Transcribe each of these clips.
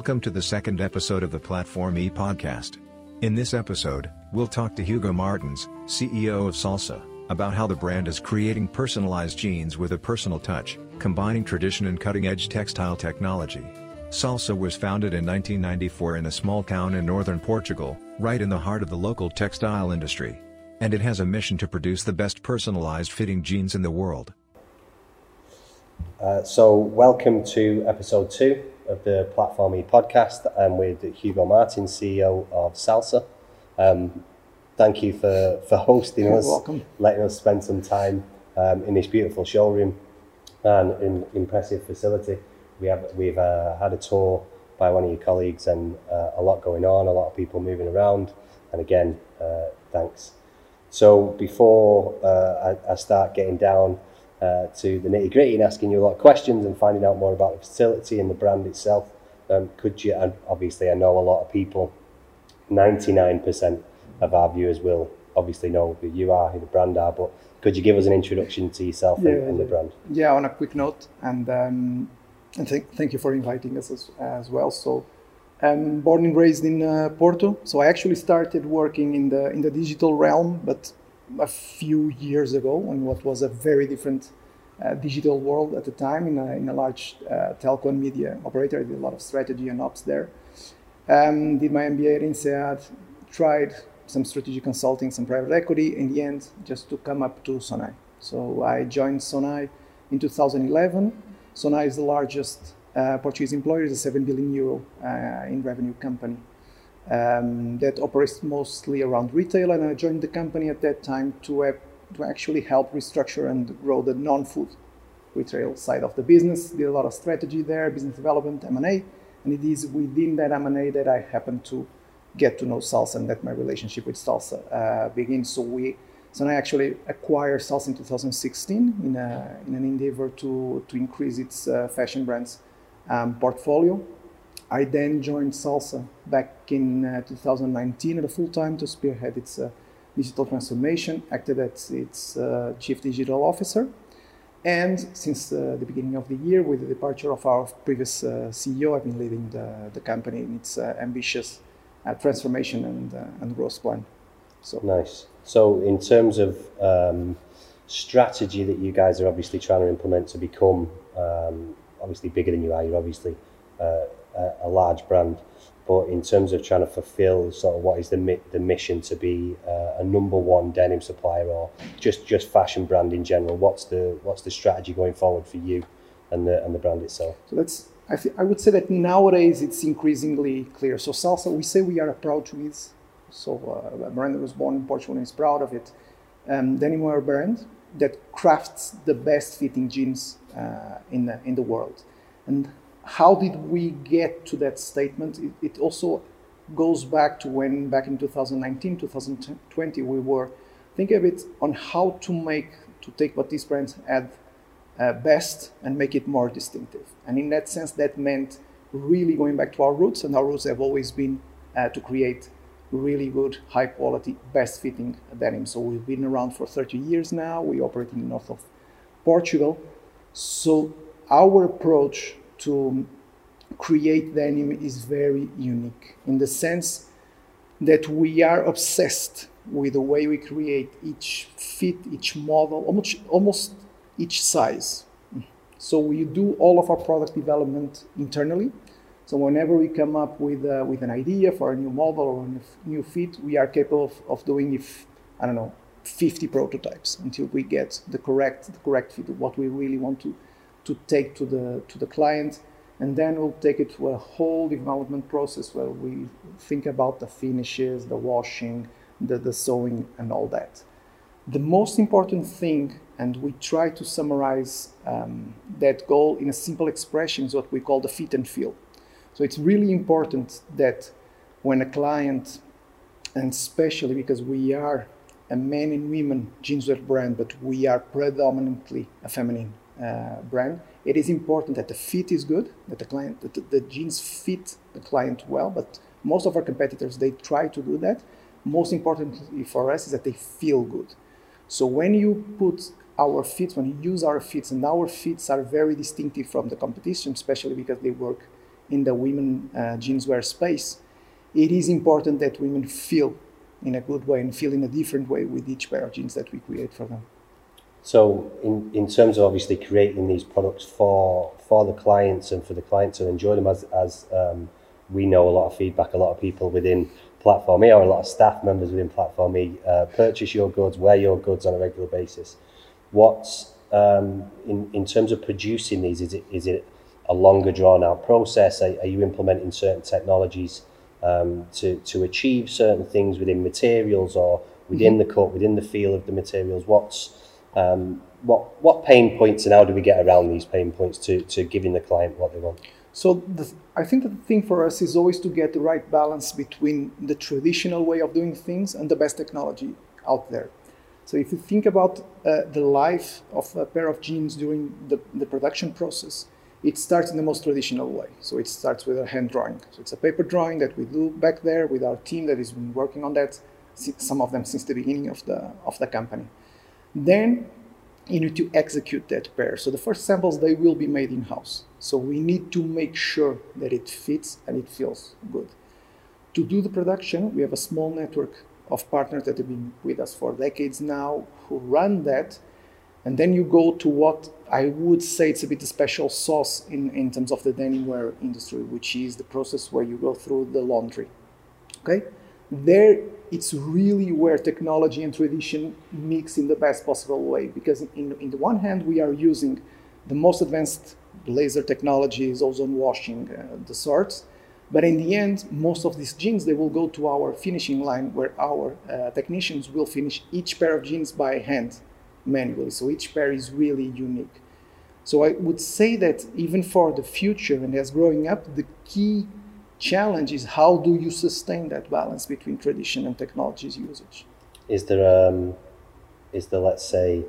Welcome to the second episode of the Platform E podcast. In this episode, we'll talk to Hugo Martins, CEO of Salsa, about how the brand is creating personalized jeans with a personal touch, combining tradition and cutting edge textile technology. Salsa was founded in 1994 in a small town in northern Portugal, right in the heart of the local textile industry. And it has a mission to produce the best personalized fitting jeans in the world. Uh, so, welcome to episode two of the Platform E podcast. I'm with Hugo Martin, CEO of Salsa. Um, thank you for, for hosting You're us, welcome. letting us spend some time um, in this beautiful showroom and in impressive facility. We have we've uh, had a tour by one of your colleagues and uh, a lot going on, a lot of people moving around, and again, uh, thanks. So before uh, I, I start getting down uh, to the nitty gritty and asking you a lot of questions and finding out more about the facility and the brand itself, um, could you? And obviously, I know a lot of people. Ninety nine percent of our viewers will obviously know who you are, who the brand are, but could you give us an introduction to yourself and, Yeah, and the brand? Yeah, on a quick note, and um, and thank thank you for inviting us as, as well. So, I'm born and raised in uh, Porto. So I actually started working in the in the digital realm, but a few years ago, in what was a very different uh, digital world at the time, in a, in a large uh, telco and media operator. I did a lot of strategy and ops there. Um, did my MBA at INSEAD, tried some strategic consulting, some private equity. In the end, just to come up to Sonae. So I joined Sonae in 2011. Sonae is the largest uh, Portuguese employer, it's a 7 billion euro uh, in revenue company um, that operates mostly around retail. And I joined the company at that time to, have, to actually help restructure and grow the non-food retail side of the business. Did a lot of strategy there, business development, M&A, and it is within that M&A that I happened to get to know Salsa and that my relationship with Salsa uh, begins. So we, so I actually acquired Salsa in 2016 in, a, in an endeavor to, to increase its uh, fashion brands um, portfolio. I then joined Salsa back in uh, 2019 at a full time to spearhead its uh, digital transformation, acted as its uh, chief digital officer. And since uh, the beginning of the year, with the departure of our previous uh, CEO, I've been leading the, the company in its uh, ambitious transformation and, and growth plan. So, Nice. So, in terms of um, strategy that you guys are obviously trying to implement to become um, obviously bigger than you are, you're obviously uh, a, a large brand. But in terms of trying to fulfill sort of what is the mi- the mission to be uh, a number one denim supplier or just just fashion brand in general, what's the what's the strategy going forward for you and the and the brand itself? so that's, I, th- I would say that nowadays it's increasingly clear. So, Salsa, we say we are a proud Swiss. So, uh, brand was born in Portugal and is proud of it. Um, denim wear brand that crafts the best fitting jeans uh, in, the, in the world. And how did we get to that statement? It, it also goes back to when, back in 2019, 2020, we were thinking a bit on how to make, to take what these brands had uh, best and make it more distinctive. And in that sense, that meant really going back to our roots, and our roots have always been uh, to create really good, high quality, best fitting denim. So we've been around for 30 years now. We operate in the north of Portugal. So our approach to create the denim is very unique in the sense that we are obsessed with the way we create each fit, each model, almost, almost each size. So we do all of our product development internally. So whenever we come up with, uh, with an idea for a new model or a new- new fit, we are capable of, of doing, if I don't know, 50 prototypes until we get the correct, the correct fit, of what we really want to, to take to the, to the client. And then we'll take it to a whole development process where we think about the finishes, the washing, the, the sewing, and all that. The most important thing, and we try to summarize um, that goal in a simple expression, is what we call the fit and feel. So it's really important that when a client, and especially because we are a men and women jeanswear brand, but we are predominantly a feminine uh, brand, it is important that the fit is good, that the client, that the, the jeans fit the client well. But most of our competitors they try to do that. Most importantly for us is that they feel good. So when you put our fits, when you use our fits, and our fits are very distinctive from the competition, especially because they work in the women uh, jeanswear space, it is important that women feel in a good way and feel in a different way with each pair of jeans that we create for them. So, in, in terms of obviously creating these products for for the clients and for the clients to enjoy them, as as um, we know a lot of feedback, a lot of people within Platform E or a lot of staff members within Platform E uh, purchase your goods, wear your goods on a regular basis. What's um, in in terms of producing these? Is it is it a longer drawn out process? Are, are you implementing certain technologies um, to to achieve certain things within materials or within mm-hmm. the cut, within the feel of the materials? What's um, what what pain points and how do we get around these pain points to, to giving the client what they want? So the, I think the thing for us is always to get the right balance between the traditional way of doing things and the best technology out there. So if you think about uh, the life of a pair of jeans during the, the production process, it starts in the most traditional way. So it starts with a hand drawing. So it's a paper drawing that we do back there with our team that has been working on that, some of them since the beginning of the, of the company. Then you need to execute that pair. So the first samples, they will be made in-house. So we need to make sure that it fits and it feels good. To do the production, we have a small network of partners that have been with us for decades now who run that. And then you go to what I would say it's a bit special sauce in, in terms of the denim wear industry, which is the process where you go through the laundry. Okay? There it's really where technology and tradition mix in the best possible way because in, in the one hand we are using the most advanced laser technologies ozone washing uh, the sorts. But in the end most of these jeans they will go to our finishing line where our uh, technicians will finish each pair of jeans by hand manually. So each pair is really unique. So i would say that even for the future and as growing up the key challenge is how do you sustain that balance between tradition and technology's usage? Is there, um, is there let's say,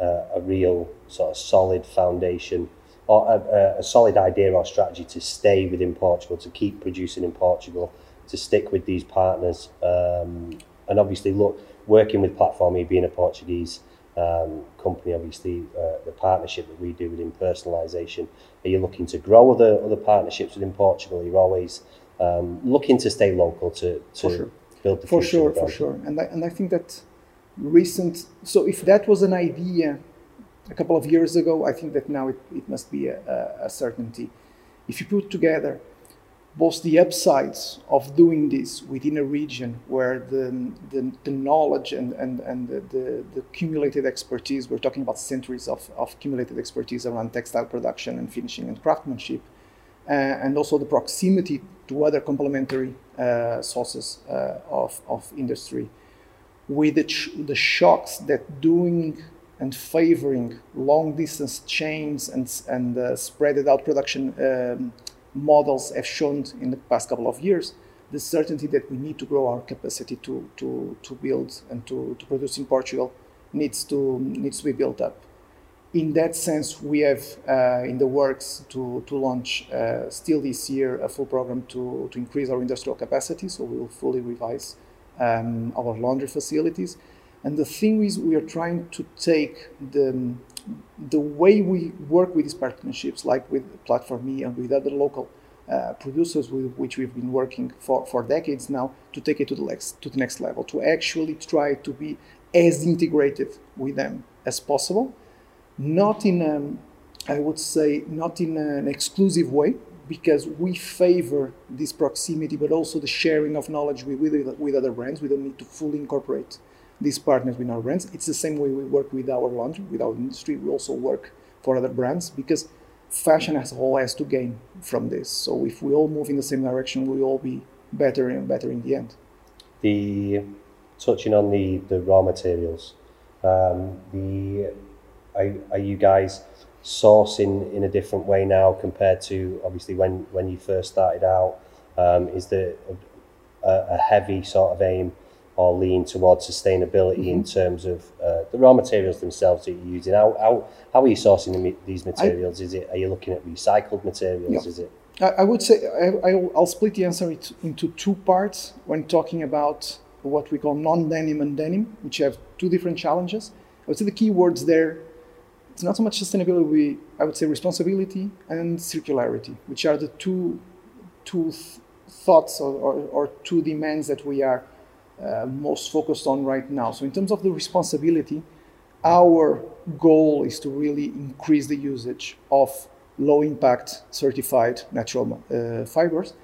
uh, a real sort of solid foundation or a, a, solid idea or strategy to stay within Portugal, to keep producing in Portugal, to stick with these partners, um, and obviously look working with Platform E, being a Portuguese um, company, obviously uh, the partnership that we do within personalisation are you looking to grow other other partnerships within Portugal? You're always um, looking to stay local to, to sure. build the for sure, for sure. And I, and I think that recent. So if that was an idea a couple of years ago, I think that now it, it must be a, a certainty. If you put together both the upsides of doing this within a region where the, the, the knowledge and, and, and the, the, the, accumulated expertise, we're talking about centuries of, of accumulated expertise around textile production and finishing and craftsmanship, uh, and also the proximity to other complementary uh, sources uh, of, of industry, with the, the shocks that doing and favoring long distance chains and, and uh, spread out production um, models have shown in the past couple of years, the certainty that we need to grow our capacity to, to, to build and to, to produce in Portugal needs to, needs to be built up. In that sense, we have uh, in the works to, to launch uh, still this year a full program to, to increase our industrial capacity. So we will fully revise um, our laundry facilities. And the thing is, we are trying to take the, the way we work with these partnerships, like with Platform E and with other local uh, producers with which we've been working for, for decades now, to take it to the next to the next level, to actually try to be as integrated with them as possible, not in a, I would say not in an exclusive way, because we favor this proximity, but also the sharing of knowledge with, with, with other brands. We don't need to fully incorporate these partners with our brands. It's the same way we work with our laundry, with our industry. We also work for other brands because fashion as a whole has to gain from this. So if we all move in the same direction, we all be better and better in the end. The touching on the, the raw materials, um, the are, are you guys sourcing in a different way now compared to obviously when when you first started out? Um, is there a, a heavy sort of aim or lean towards sustainability mm-hmm. in terms of uh, the raw materials themselves that you're using? How, how, how are you sourcing the, these materials? I, is it are you looking at recycled materials? Yeah. Is it? I, would say I, will split the answer into two parts when talking about what we call non-denim and denim, which have two different challenges. I would say the key words there. It's not so much sustainability. I would say responsibility and circularity, which are the two two th- thoughts or, or, or, two demands that we are uh, most focused on right now. So, in terms of the responsibility, our goal is to really increase the usage of low impact certified natural uh, fibers.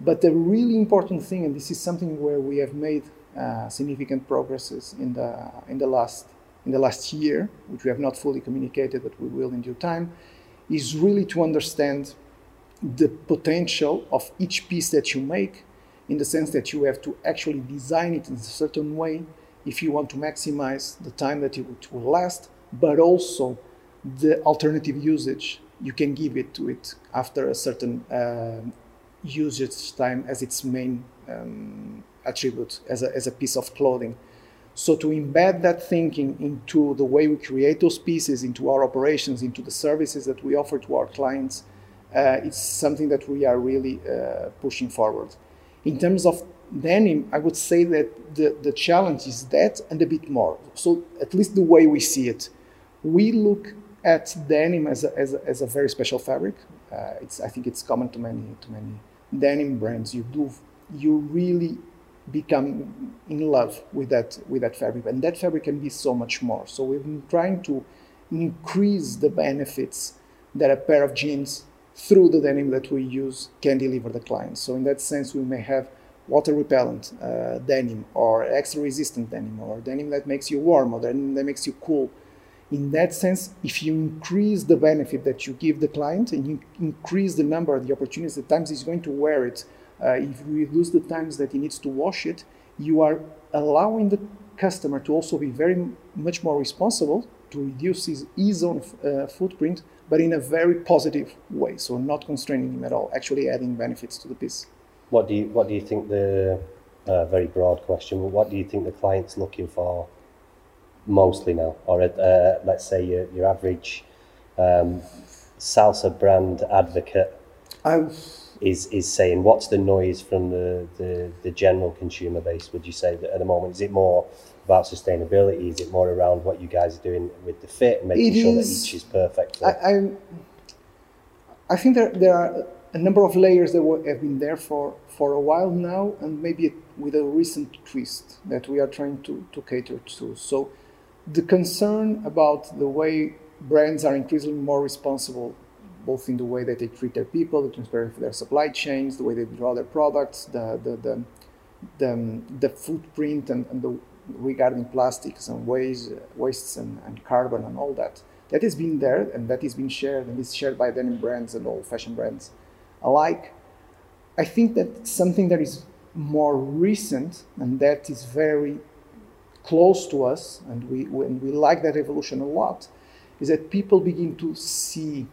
But the really important thing, and this is something where we have made uh, significant progresses in the in the last in the last year, which we have not fully communicated, but we will in due time, is really to understand the potential of each piece that you make in the sense that you have to actually design it in a certain way if you want to maximize the time that it will last, but also the alternative usage you can give it to it after a certain uh, usage time as its main um, attribute, as a, as a piece of clothing. So to embed that thinking into the way we create those pieces, into our operations, into the services that we offer to our clients, uh, it's something that we are really uh, pushing forward. In terms of denim, I would say that the, the challenge is that and a bit more. So at least the way we see it, we look at denim as a, as a, as a very special fabric. Uh, it's, I think it's common to many, to many denim brands. You do, you really become in love with that with that fabric and that fabric can be so much more so we've been trying to increase the benefits that a pair of jeans through the denim that we use can deliver the client. So in that sense we may have water repellent uh, denim or extra resistant denim or denim that makes you warm or denim that makes you cool. In that sense if you increase the benefit that you give the client and you increase the number of the opportunities the times he's going to wear it uh, if we reduce the times that he needs to wash it, you are allowing the customer to also be very much more responsible to reduce his, his own uh, footprint, but in a very positive way. So not constraining him at all, actually adding benefits to the piece. What do you What do you think the uh, very broad question? What do you think the client's looking for mostly now, or uh, let's say your your average um, salsa brand advocate? I is is saying what's the noise from the, the, the general consumer base would you say that at the moment is it more about sustainability? Is it more around what you guys are doing with the fit making it sure is, that each is perfect I, I, I think there, there are a number of layers that have been there for, for a while now and maybe with a recent twist that we are trying to, to cater to. So the concern about the way brands are increasingly more responsible both in the way that they treat their people, the transparency of their supply chains, the way they draw their products, the the the, the, um, the footprint and, and the regarding plastics and waste, wastes and, and carbon and all that. That has been there and that is being shared and is shared by denim brands and all fashion brands alike. I think that something that is more recent and that is very close to us and we, and we like that evolution a lot is that people begin to see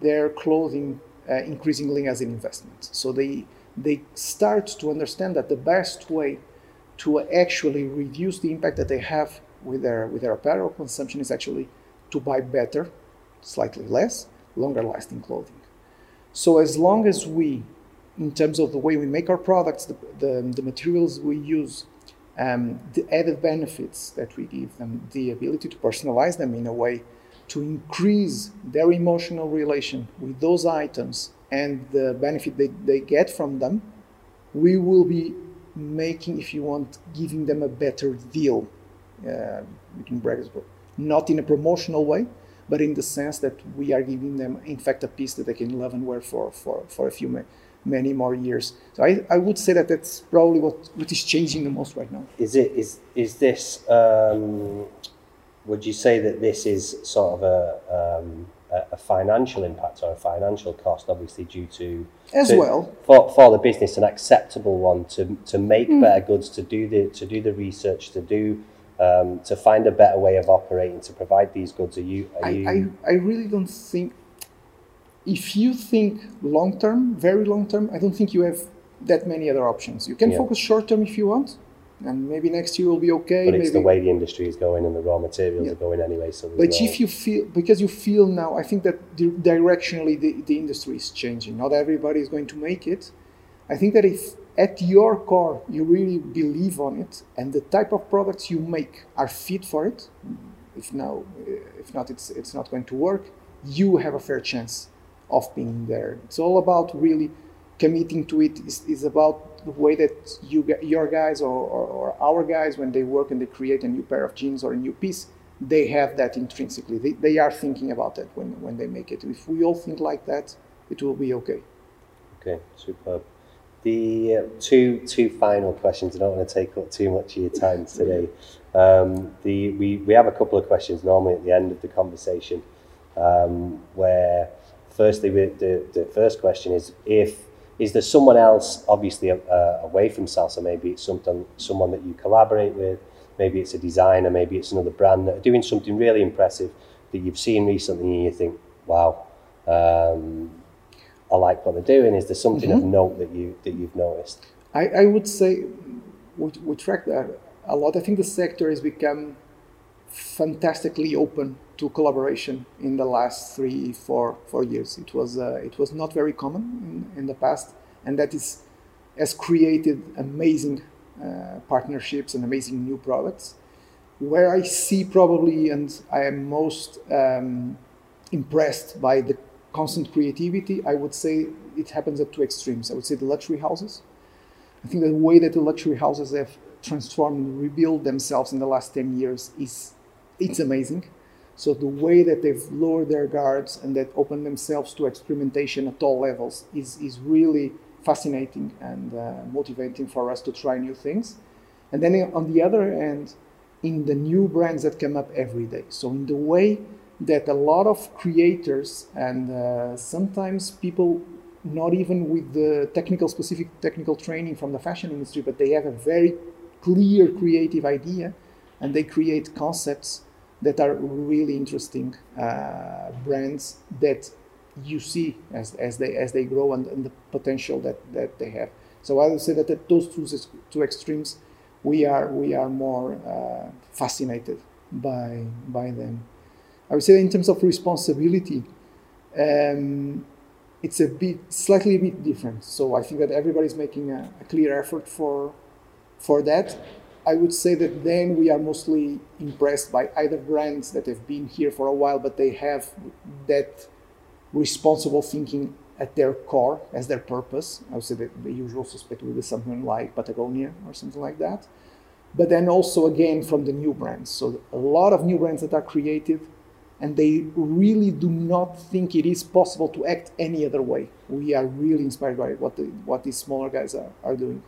their clothing uh, increasingly as an investment. So they they start to understand that the best way to actually reduce the impact that they have with their with their apparel consumption is actually to buy better, slightly less, longer lasting clothing. So as long as we, in terms of the way we make our products, the, the, the materials we use, um, the added benefits that we give them, the ability to personalize them in a way to increase their emotional relation with those items and the benefit they, they get from them, we will be making, if you want, giving them a better deal uh, between brackets, not in a promotional way, but in the sense that we are giving them, in fact, a piece that they can love and wear for, for, for a few ma- many more years. So I, I would say that that's probably what, what is changing the most right now. Is it is is this um, would you say that this is sort of a, um, a financial impact or a financial cost, obviously due to as to, well for, for the business, an acceptable one to to make mm. better goods, to do the to do the research, to do um, to find a better way of operating, to provide these goods. Are you? Are I, you... I I really don't think. If you think long term, very long term, I don't think you have that many other options. You can yeah. focus short term if you want, and maybe next year will be okay. But it's maybe. the way the industry is going and the raw materials yeah. are going anyway. So but no... if you feel because you feel now, I think that directionally the, the industry is changing. Not everybody is going to make it. I think that if at your core you really believe on it and the type of products you make are fit for it, if now if not it's it's not going to work, you have a fair chance of being there. It's all about really committing to it is, is about the way that you your guys or, or, or, our guys when they work and they create a new pair of jeans or a new piece they have that intrinsically. They, they are thinking about that when, when they make it. If we all think like that it will be okay. Okay superb. The uh, two two final questions. I don't want to take up too much of your time today. Um, the we, we have a couple of questions normally at the end of the conversation um, where firstly the, the first question is if is there someone else, obviously uh, away from salsa? Maybe it's something, someone that you collaborate with. Maybe it's a designer. Maybe it's another brand that are doing something really impressive that you've seen recently, and you think, "Wow, um, I like what they're doing." Is there something mm-hmm. of note that you that you've noticed? I, I would say we, we track that a lot. I think the sector has become fantastically open to collaboration in the last three, four, four years. It was uh, it was not very common in, in the past, and that is has created amazing uh, partnerships and amazing new products. Where I see probably, and I am most um, impressed by the constant creativity, I would say it happens at two extremes. I would say the luxury houses. I think the way that the luxury houses have transformed and rebuilt themselves in the last 10 years is it's amazing. So the way that they've lowered their guards and that open themselves to experimentation at all levels is, is really fascinating and uh, motivating for us to try new things. And then on the other end, in the new brands that come up every day. So in the way that a lot of creators and uh, sometimes people not even with the technical specific technical training from the fashion industry, but they have a very clear creative idea and they create concepts that are really interesting uh, brands that you see as, as they as they grow and, and, the potential that, that they have. So I would say that at those two, two extremes, we are we are more uh, fascinated by by them. I would say in terms of responsibility, um, it's a bit slightly a bit different. So I think that everybody's making a, a clear effort for for that. I would say that then we are mostly impressed by either brands that have been here for a while, but they have that responsible thinking at their core as their purpose. I would say that the usual suspect would be something like Patagonia or something like that. But then also again from the new brands. So a lot of new brands that are created and they really do not think it is possible to act any other way. We are really inspired by what the, what these smaller guys are, are doing.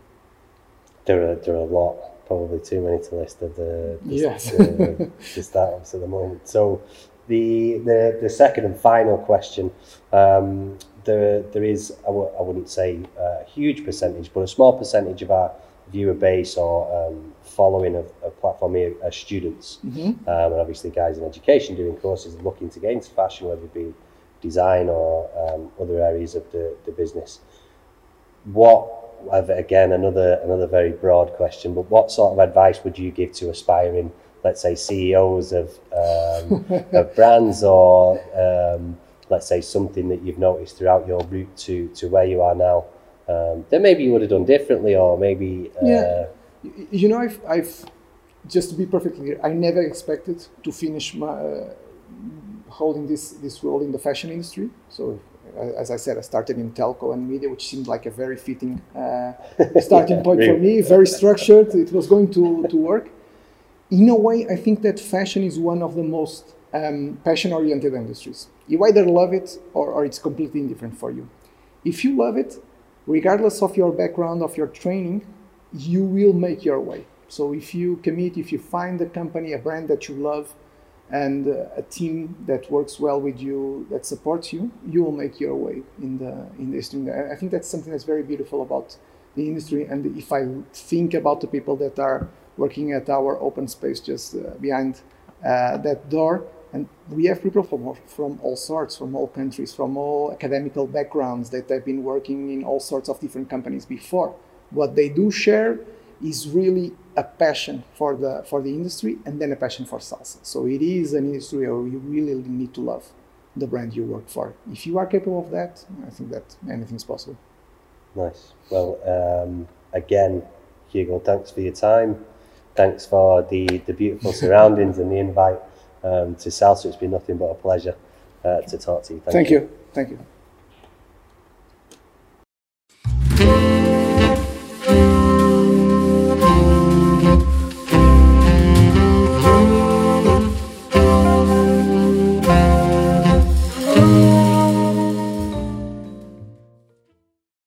There are, there are a lot probably too many to list of the, the, yes. the, the startups at the moment. So the the, the second and final question, um, there there is I w- I wouldn't say a huge percentage, but a small percentage of our viewer base or um, following of, of platform here are students, mm-hmm. um, and obviously guys in education doing courses looking to get into fashion, whether it be design or um, other areas of the, the business. What again another another very broad question, but what sort of advice would you give to aspiring, let's say, CEOs of um, of brands or um, let's say something that you've noticed throughout your route to to where you are now um, that maybe you would have done differently or maybe uh, yeah. You know I've, I've just to be perfectly clear I never expected to finish my uh, holding this this role in the fashion industry. So as I said, I started in telco and media, which seemed like a very fitting uh, starting point for me. Very structured. It was going to, to work. In a way, I think that fashion is one of the most um, passion-oriented industries. You either love it or, or it's completely indifferent for you. If you love it, regardless of your background, of your training, you will make your way. So if you commit, if you find a company, a brand that you love, and uh, a team that works well with you, that supports you, you will make your way in the in the industry. I think that's something that's very beautiful about the industry. And if I think about the people that are working at our open space just uh, behind uh, that door, and we have people from, from all sorts, from all countries, from all academical backgrounds that have been working in all sorts of different companies before. What they do share is really a passion for the for the industry and then a passion for salsa. So it is an industry where you really need to love the brand you work for. If you are capable of that, I think that anything is possible. Nice. Well, um, again, Hugo, thanks for your time. Thanks for the, the beautiful surroundings and the invite um, to Salsa. It's been nothing but a pleasure uh, to talk to you. Thank, Thank you. you. Thank you.